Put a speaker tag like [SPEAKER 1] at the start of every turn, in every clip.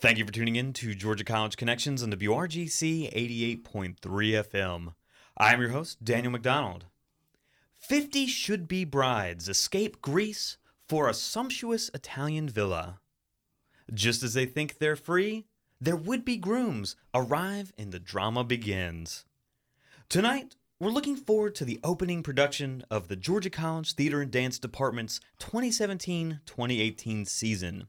[SPEAKER 1] Thank you for tuning in to Georgia College Connections on WRGC 88.3 FM. I am your host, Daniel McDonald. 50 should be brides escape Greece for a sumptuous Italian villa. Just as they think they're free, their would be grooms arrive and the drama begins. Tonight, we're looking forward to the opening production of the Georgia College Theater and Dance Department's 2017 2018 season.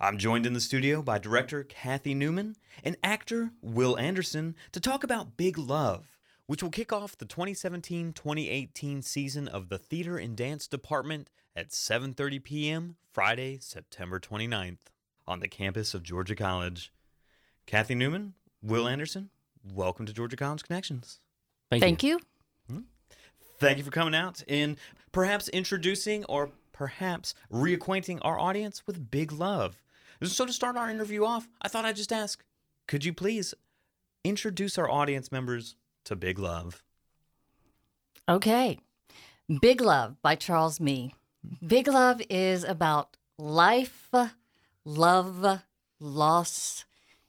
[SPEAKER 1] I'm joined in the studio by director Kathy Newman and actor Will Anderson to talk about Big Love, which will kick off the 2017-2018 season of the Theater and Dance Department at 7:30 p.m. Friday, September 29th on the campus of Georgia College. Kathy Newman, Will Anderson, welcome to Georgia College Connections.
[SPEAKER 2] Thank,
[SPEAKER 3] Thank
[SPEAKER 2] you.
[SPEAKER 3] you. Hmm?
[SPEAKER 1] Thank you for coming out and perhaps introducing or perhaps reacquainting our audience with Big Love. So, to start our interview off, I thought I'd just ask could you please introduce our audience members to Big Love?
[SPEAKER 3] Okay. Big Love by Charles Mee. Big Love is about life, love, loss.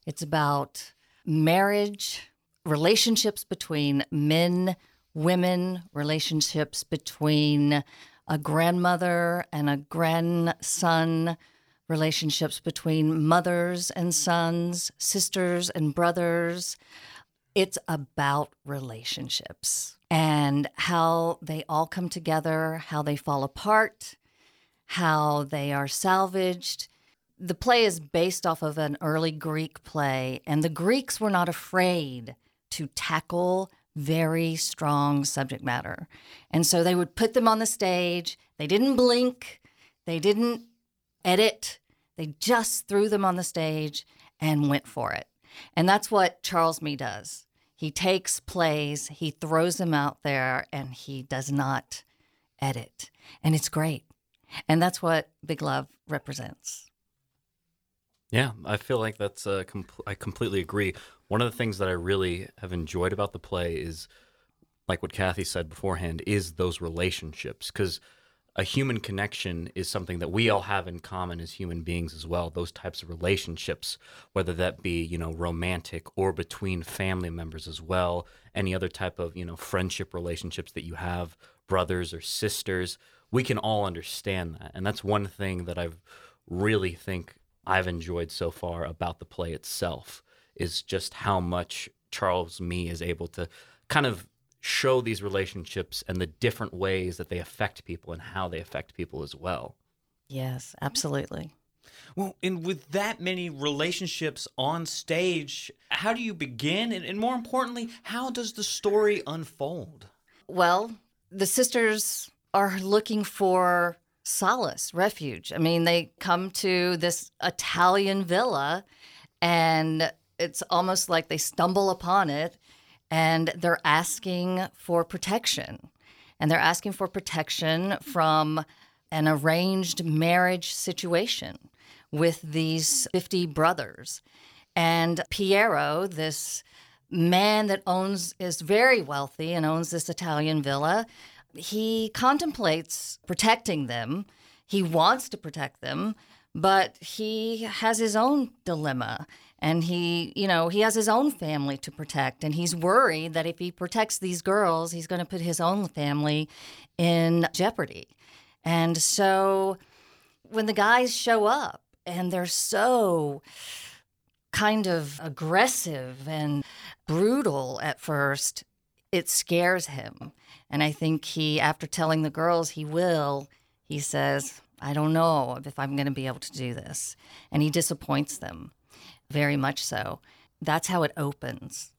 [SPEAKER 3] It's about marriage, relationships between men, women, relationships between a grandmother and a grandson, relationships between mothers and sons, sisters and brothers. It's about relationships and how they all come together, how they fall apart, how they are salvaged. The play is based off of an early Greek play, and the Greeks were not afraid to tackle very strong subject matter. And so they would put them on the stage. They didn't blink, they didn't edit, they just threw them on the stage and went for it. And that's what Charles Mee does. He takes plays, he throws them out there, and he does not edit. And it's great. And that's what Big Love represents.
[SPEAKER 2] Yeah, I feel like that's uh, compl- I completely agree. One of the things that I really have enjoyed about the play is, like what Kathy said beforehand, is those relationships because a human connection is something that we all have in common as human beings as well. Those types of relationships, whether that be you know romantic or between family members as well, any other type of you know friendship relationships that you have, brothers or sisters, we can all understand that, and that's one thing that I've really think I've enjoyed so far about the play itself is just how much Charles Mee is able to kind of show these relationships and the different ways that they affect people and how they affect people as well.
[SPEAKER 3] Yes, absolutely.
[SPEAKER 1] Well, and with that many relationships on stage, how do you begin? And, and more importantly, how does the story unfold?
[SPEAKER 3] Well, the sisters are looking for solace, refuge. I mean, they come to this Italian villa and it's almost like they stumble upon it and they're asking for protection. And they're asking for protection from an arranged marriage situation with these 50 brothers. And Piero, this man that owns is very wealthy and owns this Italian villa, he contemplates protecting them. He wants to protect them, but he has his own dilemma. And he you know he has his own family to protect. And he's worried that if he protects these girls he's going to put his own family in jeopardy. And so when the guys show up and they're so kind of aggressive and brutal at first it scares him and i think he after telling the girls he will he says i don't know if i'm going to be able to do this and he disappoints them very much so. That's how it opens.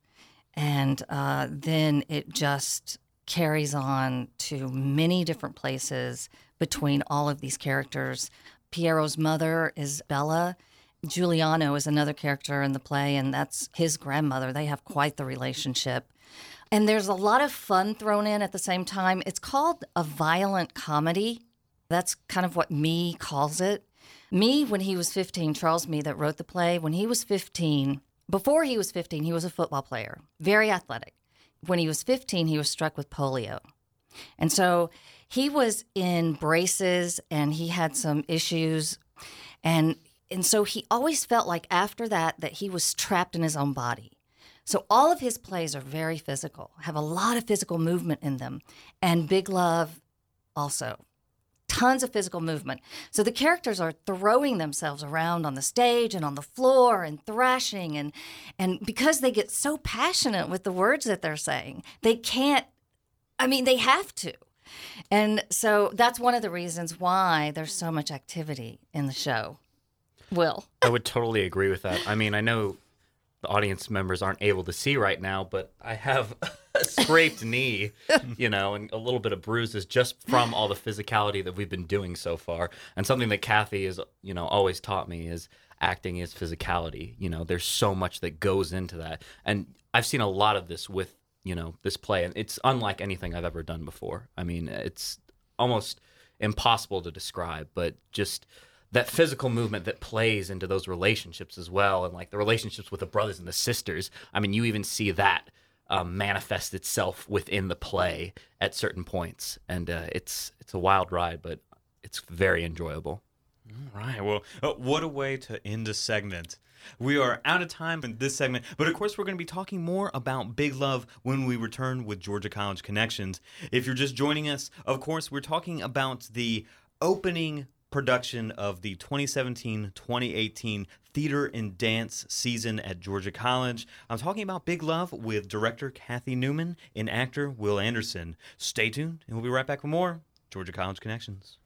[SPEAKER 3] And uh, then it just carries on to many different places between all of these characters. Piero's mother is Bella. Giuliano is another character in the play, and that's his grandmother. They have quite the relationship. And there's a lot of fun thrown in at the same time. It's called a violent comedy. That's kind of what Mee calls it. Mee, when he was 15, Charles Mee, that wrote the play, when he was 15, before he was 15, he was a football player, very athletic. When he was 15, he was struck with polio. And so he was in braces and he had some issues. And and so he always felt like after that that he was trapped in his own body. So all of his plays are very physical, have a lot of physical movement in them, and Big Love also tons of physical movement. So the characters are throwing themselves around on the stage and on the floor and thrashing and and because they get so passionate with the words that they're saying, they can't I mean they have to. And so that's one of the reasons why there's so much activity in the show. Will.
[SPEAKER 2] I would totally agree with that. I mean, I know the audience members aren't able to see right now, but I have a scraped knee, you know, and a little bit of bruises just from all the physicality that we've been doing so far. And something that Kathy has, you know, always taught me is acting is physicality. You know, there's so much that goes into that. And I've seen a lot of this with, you know, this play, and it's unlike anything I've ever done before. I mean, it's almost impossible to describe, but just that physical movement that plays into those relationships as well, and like the relationships with the brothers and the sisters. I mean, you even see that um, manifest itself within the play at certain points, and uh, it's it's a wild ride, but it's very enjoyable.
[SPEAKER 1] All right. Well, uh, what a way to end a segment. We are out of time in this segment, but of course, we're going to be talking more about Big Love when we return with Georgia College Connections. If you're just joining us, of course, we're talking about the opening production of the 2017 2018 theater and dance season at Georgia College. I'm talking about Big Love with director Kathy Newman and actor Will Anderson. Stay tuned, and we'll be right back with more Georgia College Connections.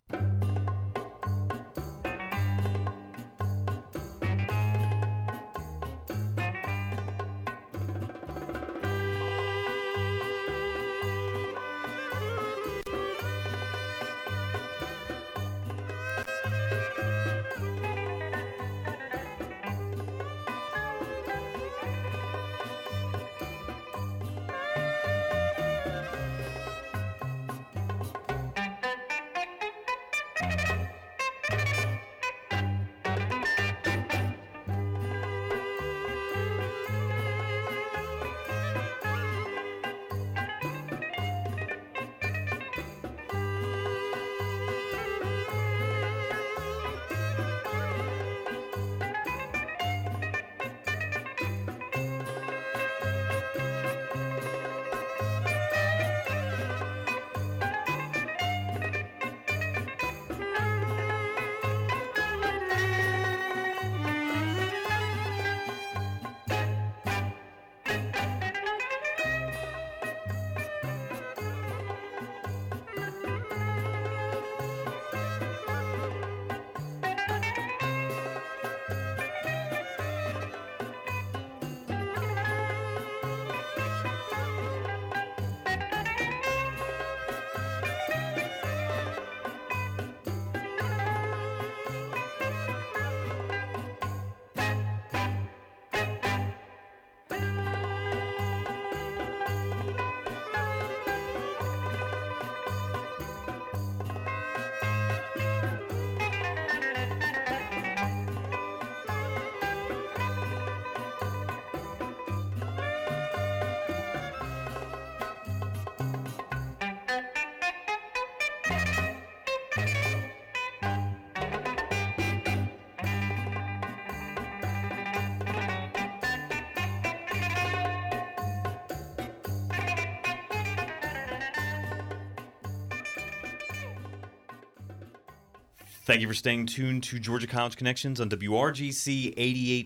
[SPEAKER 1] Thank you for staying tuned to Georgia College Connections on WRGC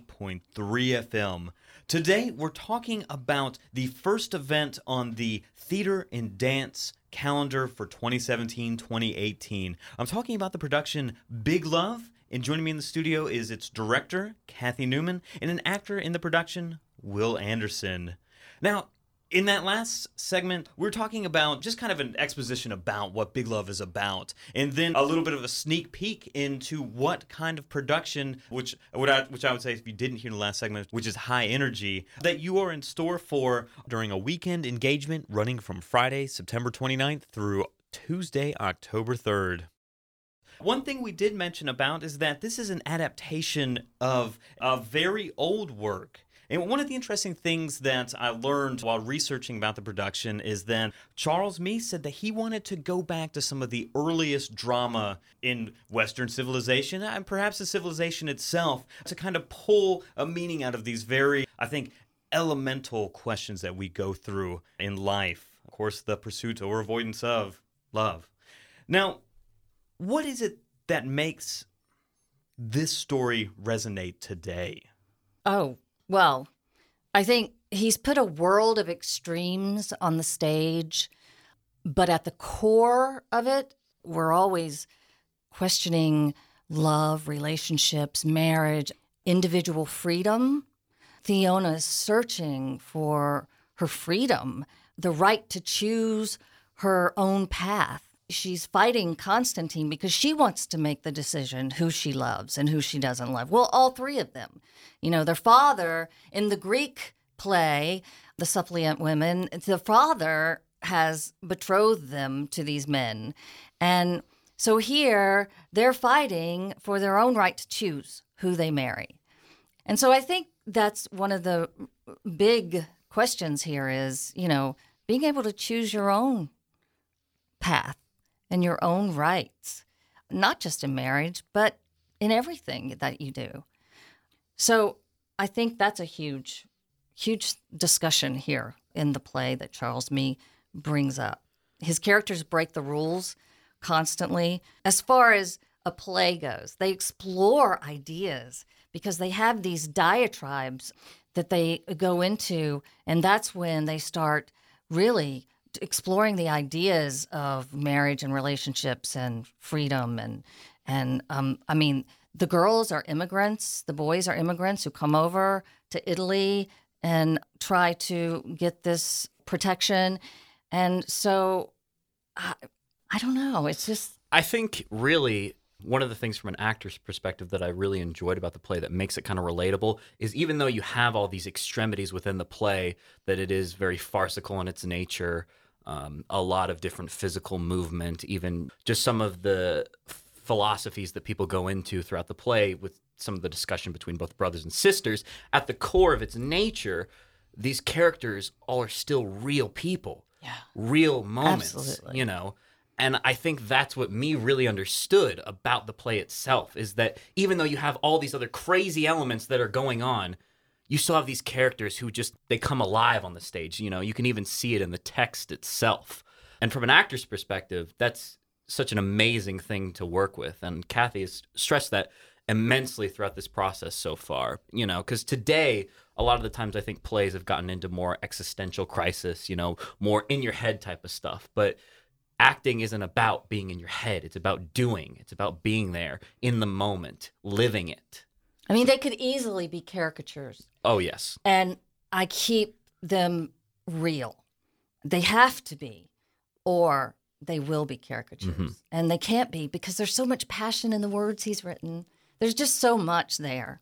[SPEAKER 1] 88.3 FM. Today, we're talking about the first event on the theater and dance calendar for 2017 2018. I'm talking about the production Big Love, and joining me in the studio is its director, Kathy Newman, and an actor in the production, Will Anderson. Now, in that last segment, we are talking about just kind of an exposition about what Big Love is about, and then a little bit of a sneak peek into what kind of production, which what I, which I would say, if you didn't hear in the last segment, which is high energy, that you are in store for during a weekend engagement running from Friday, September 29th through Tuesday, October 3rd. One thing we did mention about is that this is an adaptation of a very old work And one of the interesting things that I learned while researching about the production is that Charles Mee said that he wanted to go back to some of the earliest drama in Western civilization and perhaps the civilization itself to kind of pull a meaning out of these very, I think, elemental questions that we go through in life. Of course, the pursuit or avoidance of love. Now, what is it that makes this story resonate today?
[SPEAKER 3] Oh, well, I think he's put a world of extremes on the stage, but at the core of it, we're always questioning love, relationships, marriage, individual freedom. Thyona is searching for her freedom, the right to choose her own path. She's fighting Constantine because she wants to make the decision who she loves and who she doesn't love. Well, all three of them. You know, their father in the Greek play, The Suppliant Women, the father has betrothed them to these men. And so here they're fighting for their own right to choose who they marry. And so I think that's one of the big questions here is, you know, being able to choose your own path and your own rights, not just in marriage, but in everything that you do. So I think that's a huge, huge discussion here in the play that Charles Mee brings up. His characters break the rules constantly. As far as a play goes, they explore ideas because they have these diatribes that they go into, and that's when they start really exploring the ideas of marriage and relationships and freedom and and um, I mean the girls are immigrants, the boys are immigrants who come over to Italy and try to get this protection, and so I, I don't know. It's just
[SPEAKER 2] I think really one of the things from an actor's perspective that I really enjoyed about the play that makes it kind of relatable is even though you have all these extremities within the play, that it is very farcical in its nature, um, a lot of different physical movement, even just some of the philosophies that people go into throughout the play with some of the discussion between both brothers and sisters. At the core of its nature, these characters all are still real people,
[SPEAKER 3] yeah,
[SPEAKER 2] real moments,
[SPEAKER 3] Absolutely.
[SPEAKER 2] you know and i think that's what Mee really understood about the play itself is that even though you have all these other crazy elements that are going on you still have these characters who just they come alive on the stage you know you can even see it in the text itself. And from an actor's perspective that's such an amazing thing to work with. And kathy has stressed that immensely throughout this process so far you know because today a lot of the times i think plays have gotten into more existential crisis you know more in your head type of stuff. But acting isn't about being in your head. It's about doing. It's about being there in the moment living it
[SPEAKER 3] I mean they could easily be caricatures,
[SPEAKER 2] oh yes
[SPEAKER 3] and I keep them real. They have to be, or they will be caricatures,
[SPEAKER 2] Mhm.
[SPEAKER 3] and they can't be because there's so much passion in the words he's written. There's just so much there.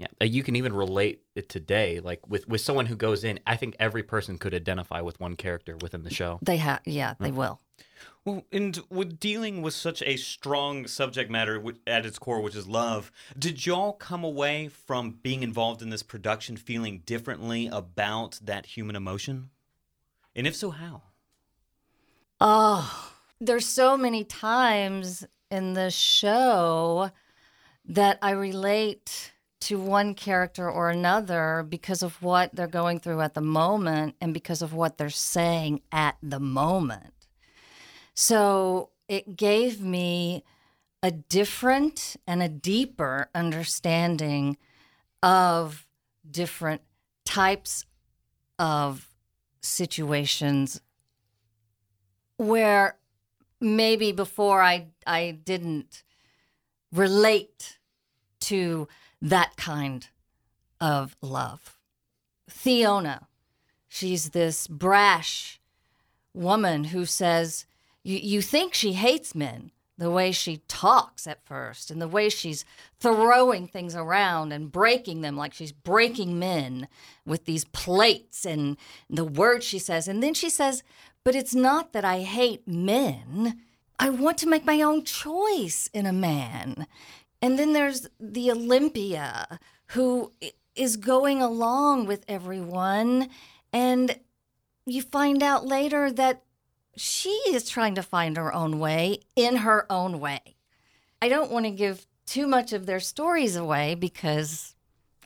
[SPEAKER 2] Yeah you can even relate it today like with with someone who goes in i think every person could identify with one character within the show
[SPEAKER 3] They have, yeah, they mm. will.
[SPEAKER 1] Well, and with dealing with such a strong subject matter at its core, which is love, did y'all come away from being involved in this production feeling differently about that human emotion? And if so, how?
[SPEAKER 3] Oh, there's so many times in the show that I relate to one character or another because of what they're going through at the moment and because of what they're saying at the moment. So it gave me a different and a deeper understanding of different types of situations where maybe before I I didn't relate to that kind of love. Thyona, she's this brash woman who says you, you think she hates men. The way she talks at first and the way she's throwing things around and breaking them like she's breaking men with these plates and the words she says. And then she says but it's not that i hate men. I want to make my own choice in a man and then there's the olympia who is going along with everyone. And you find out later that she is trying to find her own way in her own way. I don't want to give too much of their stories away because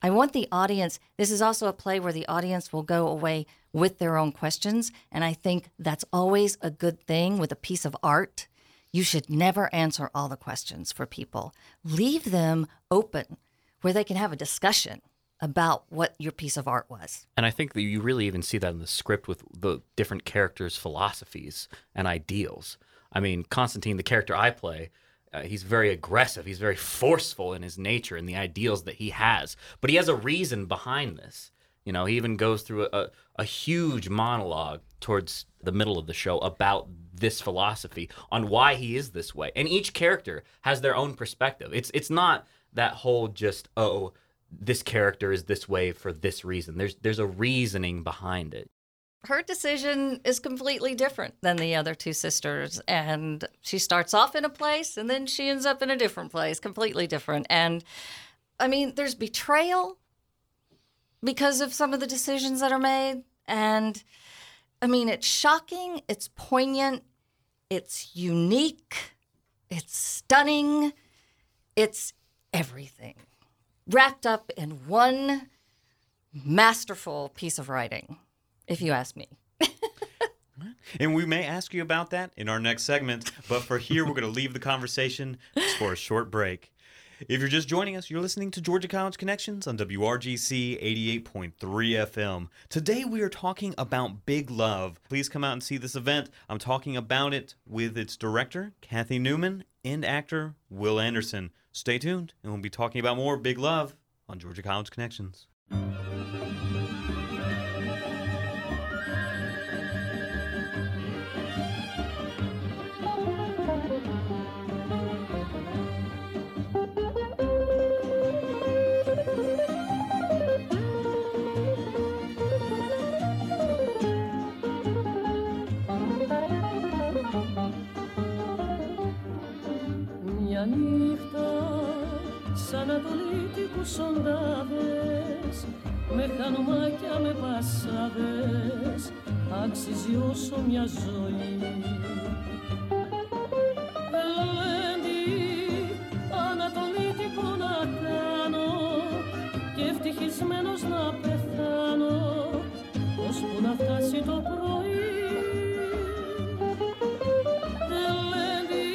[SPEAKER 3] I want the audience. This is also a play where the audience will go away with their own questions. And I think that's always a good thing with a piece of art. You should never answer all the questions for people, leave them open where they can have a discussion about what your piece of art was.
[SPEAKER 2] And I think that you really even see that in the script with the different characters' philosophies and ideals. I mean, Constantine, the character I play, uh, he's very aggressive. He's very forceful in his nature and the ideals that he has. But he has a reason behind this. You know, he even goes through a, a huge monologue towards the middle of the show about this philosophy on why he is this way. And each character has their own perspective. It's it's not that whole just oh this character is this way for this reason. There's there's a reasoning behind it.
[SPEAKER 3] her decision is completely different than the other two sisters and she starts off in a place and then she ends up in a different place completely different and i mean there's betrayal because of some of the decisions that are made and i mean it's shocking it's poignant it's unique it's stunning it's everything wrapped up in one masterful piece of writing if you ask me.
[SPEAKER 1] And we may ask you about that in our next segment, but for here, we're going to leave the conversation for a short break. If you're just joining us, you're listening to Georgia College Connections on WRGC 88.3 FM. Today, we are talking about Big Love. Please come out and see this event. I'm talking about it with its director, Kathy Newman, and actor, Will Anderson. Stay tuned, and we'll be talking about more Big Love on Georgia College Connections.
[SPEAKER 4] Άξιζε όσο μια ζωή. Ελέντη ανατολίτικο να κάνω και ευτυχισμένος να πεθάνω ώσπου να φτάσει το πρωί. Ελένη,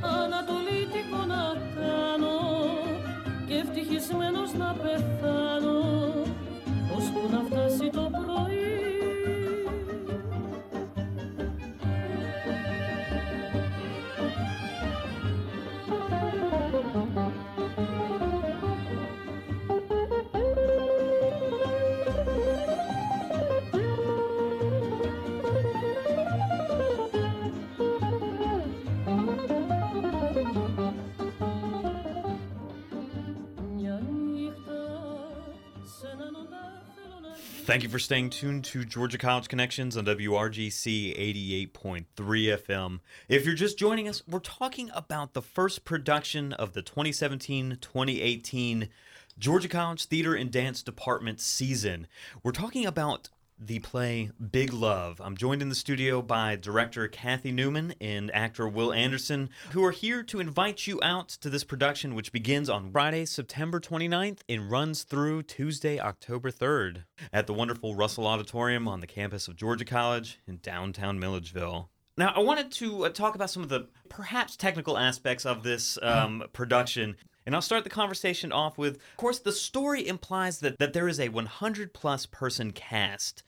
[SPEAKER 4] ανατολίτικο να κάνω και ευτυχισμένος να πεθάνω
[SPEAKER 1] Thank you for staying tuned to Georgia College Connections on WRGC 88.3 FM. If you're just joining us, we're talking about the first production of the 2017 2018 Georgia College Theater and Dance Department season. We're talking about the play Big Love. I'm joined in the studio by director Kathy Newman and actor Will Anderson, who are here to invite you out to this production, which begins on Friday, September 29th and runs through Tuesday, October 3rd at the wonderful Russell Auditorium on the campus of Georgia College in downtown Milledgeville. Now, I wanted to uh, talk about some of the perhaps technical aspects of this um, production. And I'll start the conversation off with, of course, the story implies that, that there is a 100 plus person cast.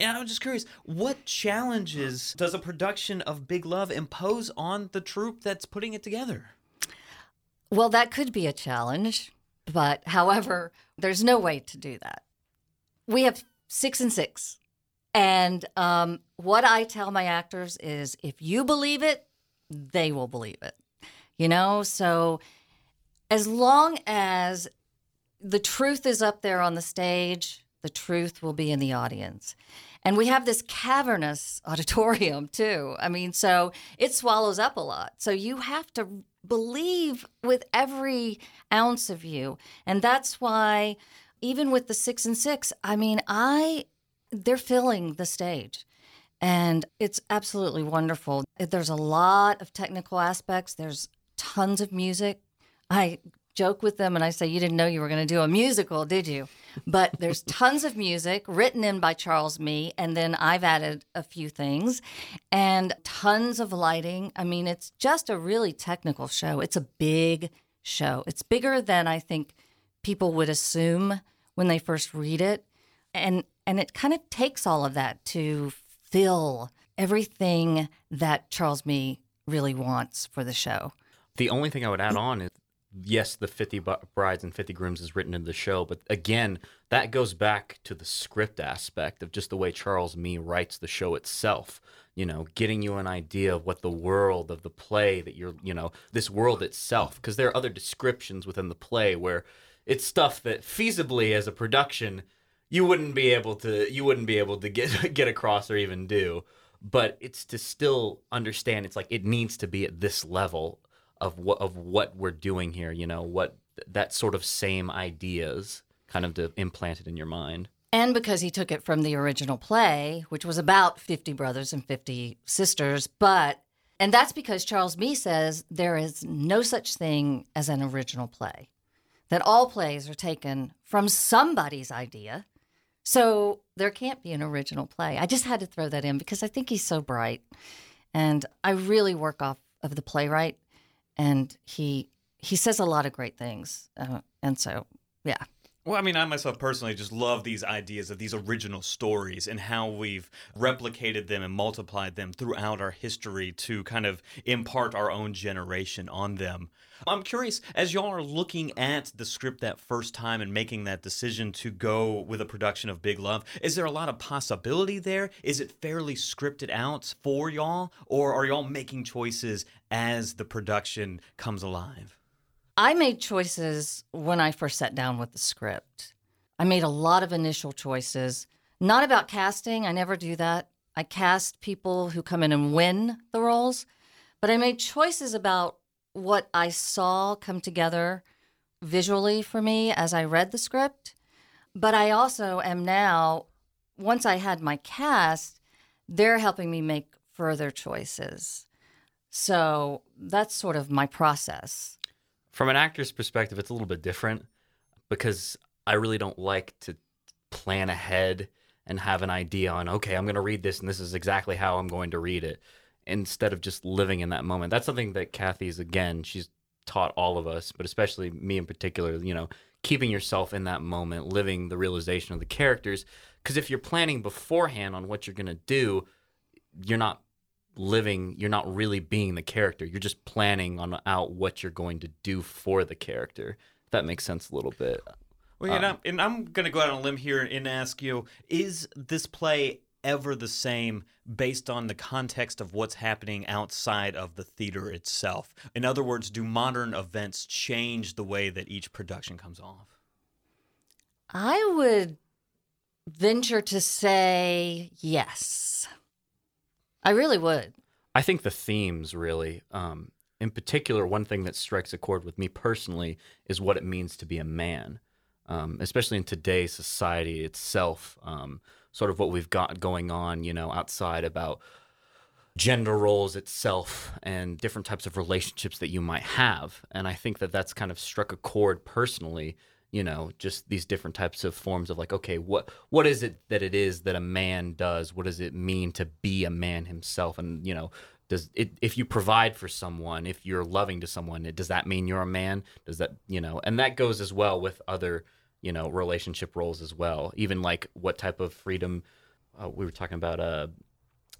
[SPEAKER 1] And I'm just curious, what challenges does a production of Big Love impose on the troupe that's putting it together?
[SPEAKER 3] Well, that could be a challenge, but however, there's no way to do that. We have six and six. And um, what I tell my actors is if you believe it, they will believe it. You know, so as long as the truth is up there on the stage, the truth will be in the audience. And we have this cavernous auditorium too. I mean, so it swallows up a lot. So you have to believe with every ounce of you. And that's why, even with the six and six, I mean, I, they're filling the stage. And it's absolutely wonderful. There's a lot of technical aspects, there's tons of music. I joke with them and I say, You didn't know you were going to do a musical, did you? But there's tons of music written in by Charles Mee, and then I've added a few things and tons of lighting. I mean, it's just a really technical show. It's a big show. It's bigger than I think people would assume when they first read it. And and it kind of takes all of that to fill everything that Charles Mee really wants for the show.
[SPEAKER 2] The only thing I would add on is yes, the 50 brides and 50 grooms is written in the show, but again, that goes back to the script aspect of just the way Charles Mee writes the show itself. You know, getting you an idea of what the world of the play that you're, you know, this world itself, because there are other descriptions within the play where it's stuff that feasibly as a production you wouldn't be able to you wouldn't be able to get get across or even do but it's to still understand it's like it needs to be at this level of what of what we're doing here you know what that sort of same ideas kind of to implant it in your mind
[SPEAKER 3] And because he took it from the original play, which was about 50 brothers and 50 sisters, but, and that's because Charles Mee says there is no such thing as an original play, that all plays are taken from somebody's idea. So there can't be an original play. I just had to throw that in because I think he's so bright. And I really work off of the playwright, and he he says a lot of great things. Uh, and so, yeah.
[SPEAKER 1] Well, I mean, I myself personally just love these ideas of these original stories and how we've replicated them and multiplied them throughout our history to kind of impart our own generation on them. I'm curious, as y'all are looking at the script that first time and making that decision to go with a production of Big Love, is there a lot of possibility there? Is it fairly scripted out for y'all? Or are y'all making choices as the production comes alive?
[SPEAKER 3] I made choices when I first sat down with the script. I made a lot of initial choices, not about casting. I never do that. I cast people who come in and win the roles, but I made choices about what I saw come together visually for me as I read the script. But I also am now, once I had my cast, they're helping me make further choices. So that's sort of my process.
[SPEAKER 2] from an actor's perspective it's a little bit different because i really don't like to plan ahead and have an idea on okay i'm going to read this and this is exactly how i'm going to read it instead of just living in that moment. That's something that kathy's again she's taught all of us but especially me in particular you know keeping yourself in that moment living the realization of the characters. Because if you're planning beforehand on what you're going to do you're not living you're not really being the character. You're just planning on out what you're going to do for the character if that makes sense a little bit.
[SPEAKER 1] Well, and, um, I'm, and I'm going to go out on a limb here and ask you is this play ever the same based on the context of what's happening outside of the theater itself? In other words, do modern events change the way that each production comes off?
[SPEAKER 3] I would venture to say yes. I really would.
[SPEAKER 2] i think the themes really um, in particular one thing that strikes a chord with me personally is what it means to be a man um, especially in today's society itself um, sort of what we've got going on you know outside about gender roles itself and different types of relationships that you might have. And I think that that's kind of struck a chord personally, you know, just these different types of forms of like, okay, what what is it that it is that a man does? What does it mean to be a man himself? And, you know, does it if you provide for someone, if you're loving to someone, does that mean you're a man? Does that, you know, and that goes as well with other, you know, relationship roles as well. Even like what type of freedom uh, we were talking about uh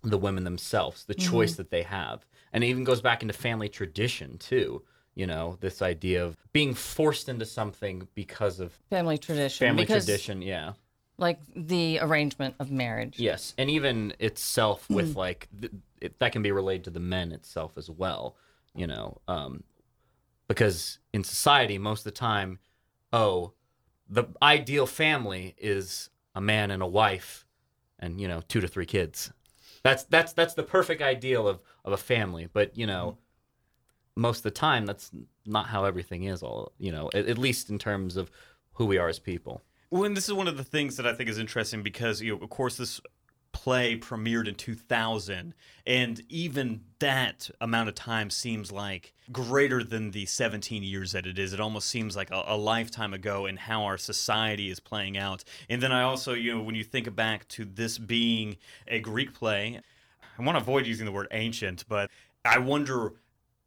[SPEAKER 2] the women themselves, the choice that they have. And it even goes back into family tradition too. You know, this idea of being forced into something because of
[SPEAKER 3] Family tradition.
[SPEAKER 2] family
[SPEAKER 3] because,
[SPEAKER 2] tradition. Yeah.
[SPEAKER 3] Like the arrangement of marriage.
[SPEAKER 2] Yes. And even itself with like, th- it, that can be related to the men itself as well, you know, um, because in society, most of the time, oh, the ideal family is a man and a wife, and you know two to three kids. That's that's that's the perfect ideal of of a family. But you know, most of the time that's not how everything is. All you know, at, at least in terms of who we are as people.
[SPEAKER 1] Well, and this is one of the things that I think is interesting because, you know, of course, this play premiered in 2000, and even that amount of time seems like greater than the 17 years that it is. It almost seems like a, a lifetime ago in how our society is playing out. And then I also, you know, when you think back to this being a Greek play, I want to avoid using the word ancient, but I wonder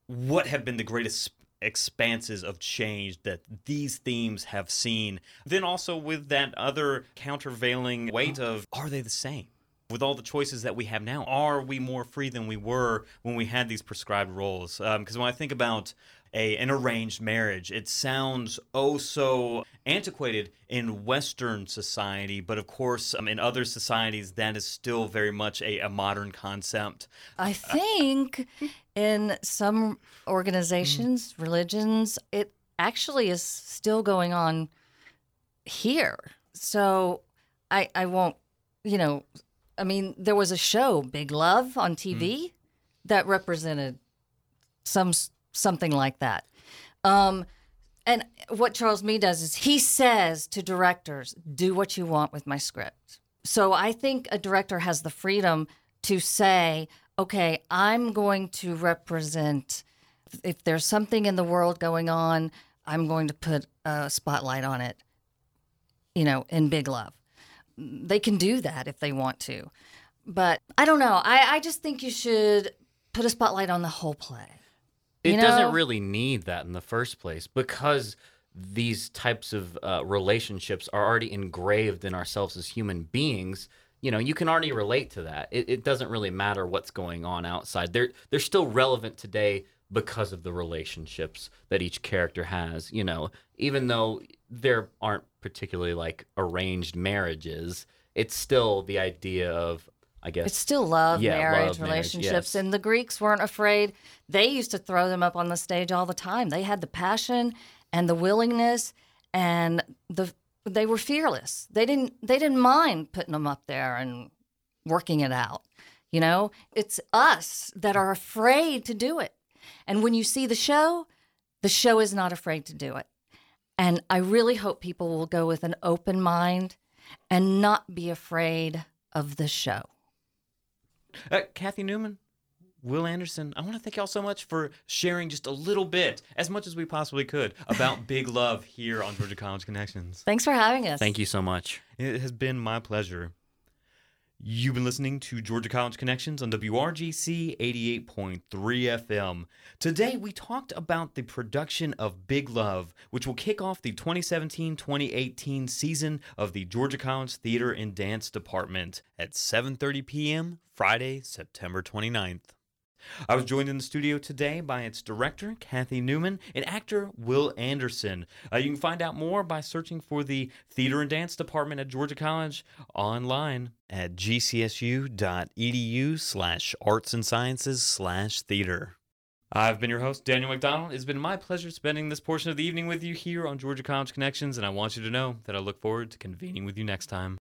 [SPEAKER 1] what have been the greatest expanses of change that these themes have seen. Then also with that other countervailing weight of are they the same? With all the choices that we have now, are we more free than we were when we had these prescribed roles? Because when I think about a, an arranged marriage, it sounds oh so antiquated in Western society, but of course, um, in other societies, that is still very much a, a modern concept.
[SPEAKER 3] I think in some organizations, religions, it actually is still going on here. So I I won't, you know, I mean, there was a show, Big Love, on TV that represented some something like that. Um, and what Charles Mee does is he says to directors, "Do what you want with my script." So I think a director has the freedom to say, "Okay, I'm going to represent. If there's something in the world going on, I'm going to put a spotlight on it." You know, in Big Love, they can do that if they want to. But I don't know. I, I just think you should put a spotlight on the whole play.
[SPEAKER 2] It
[SPEAKER 3] You
[SPEAKER 2] doesn't really need that in the first place because these types of uh, relationships are already engraved in ourselves as human beings. You know, you can already relate to that. It, it doesn't really matter what's going on outside. They're they're still relevant today because of the relationships that each character has. You know, even though there aren't particularly like arranged marriages, it's still the idea of I guess
[SPEAKER 3] It's still love,
[SPEAKER 2] Yeah,
[SPEAKER 3] marriage,
[SPEAKER 2] love, marriage,
[SPEAKER 3] relationships.
[SPEAKER 2] yes.
[SPEAKER 3] And the Greeks weren't afraid. They used to throw them up on the stage all the time. They had the passion and the willingness and the they were fearless. They didn't they didn't mind putting them up there and working it out. You know, it's us that are afraid to do it. And when you see the show, the show is not afraid to do it. And I really hope people will go with an open mind and not be afraid of the show.
[SPEAKER 1] Uh, Kathy Newman, Will Anderson, I want to thank y'all so much for sharing just a little bit, as much as we possibly could, about Big Love here on Georgia College Connections.
[SPEAKER 3] Thanks for having us.
[SPEAKER 2] thank you so much.
[SPEAKER 1] It has been my pleasure. You've been listening to Georgia College Connections on WRGC 88.3 FM. Today, we talked about the production of Big Love, which will kick off the 2017 2018 season of the Georgia College Theater and Dance Department at 7.30 p.m. Friday, September 29th. I was joined in the studio today by its director, Kathy Newman, and actor, Will Anderson. Uh, you can find out more by searching for the Theater and Dance Department at Georgia College online at gcsu.edu slash arts and sciences slash theater. I've been your host, Daniel McDonald. It's been my pleasure spending this portion of the evening with you here on Georgia College Connections, and I want you to know that I look forward to convening with you next time.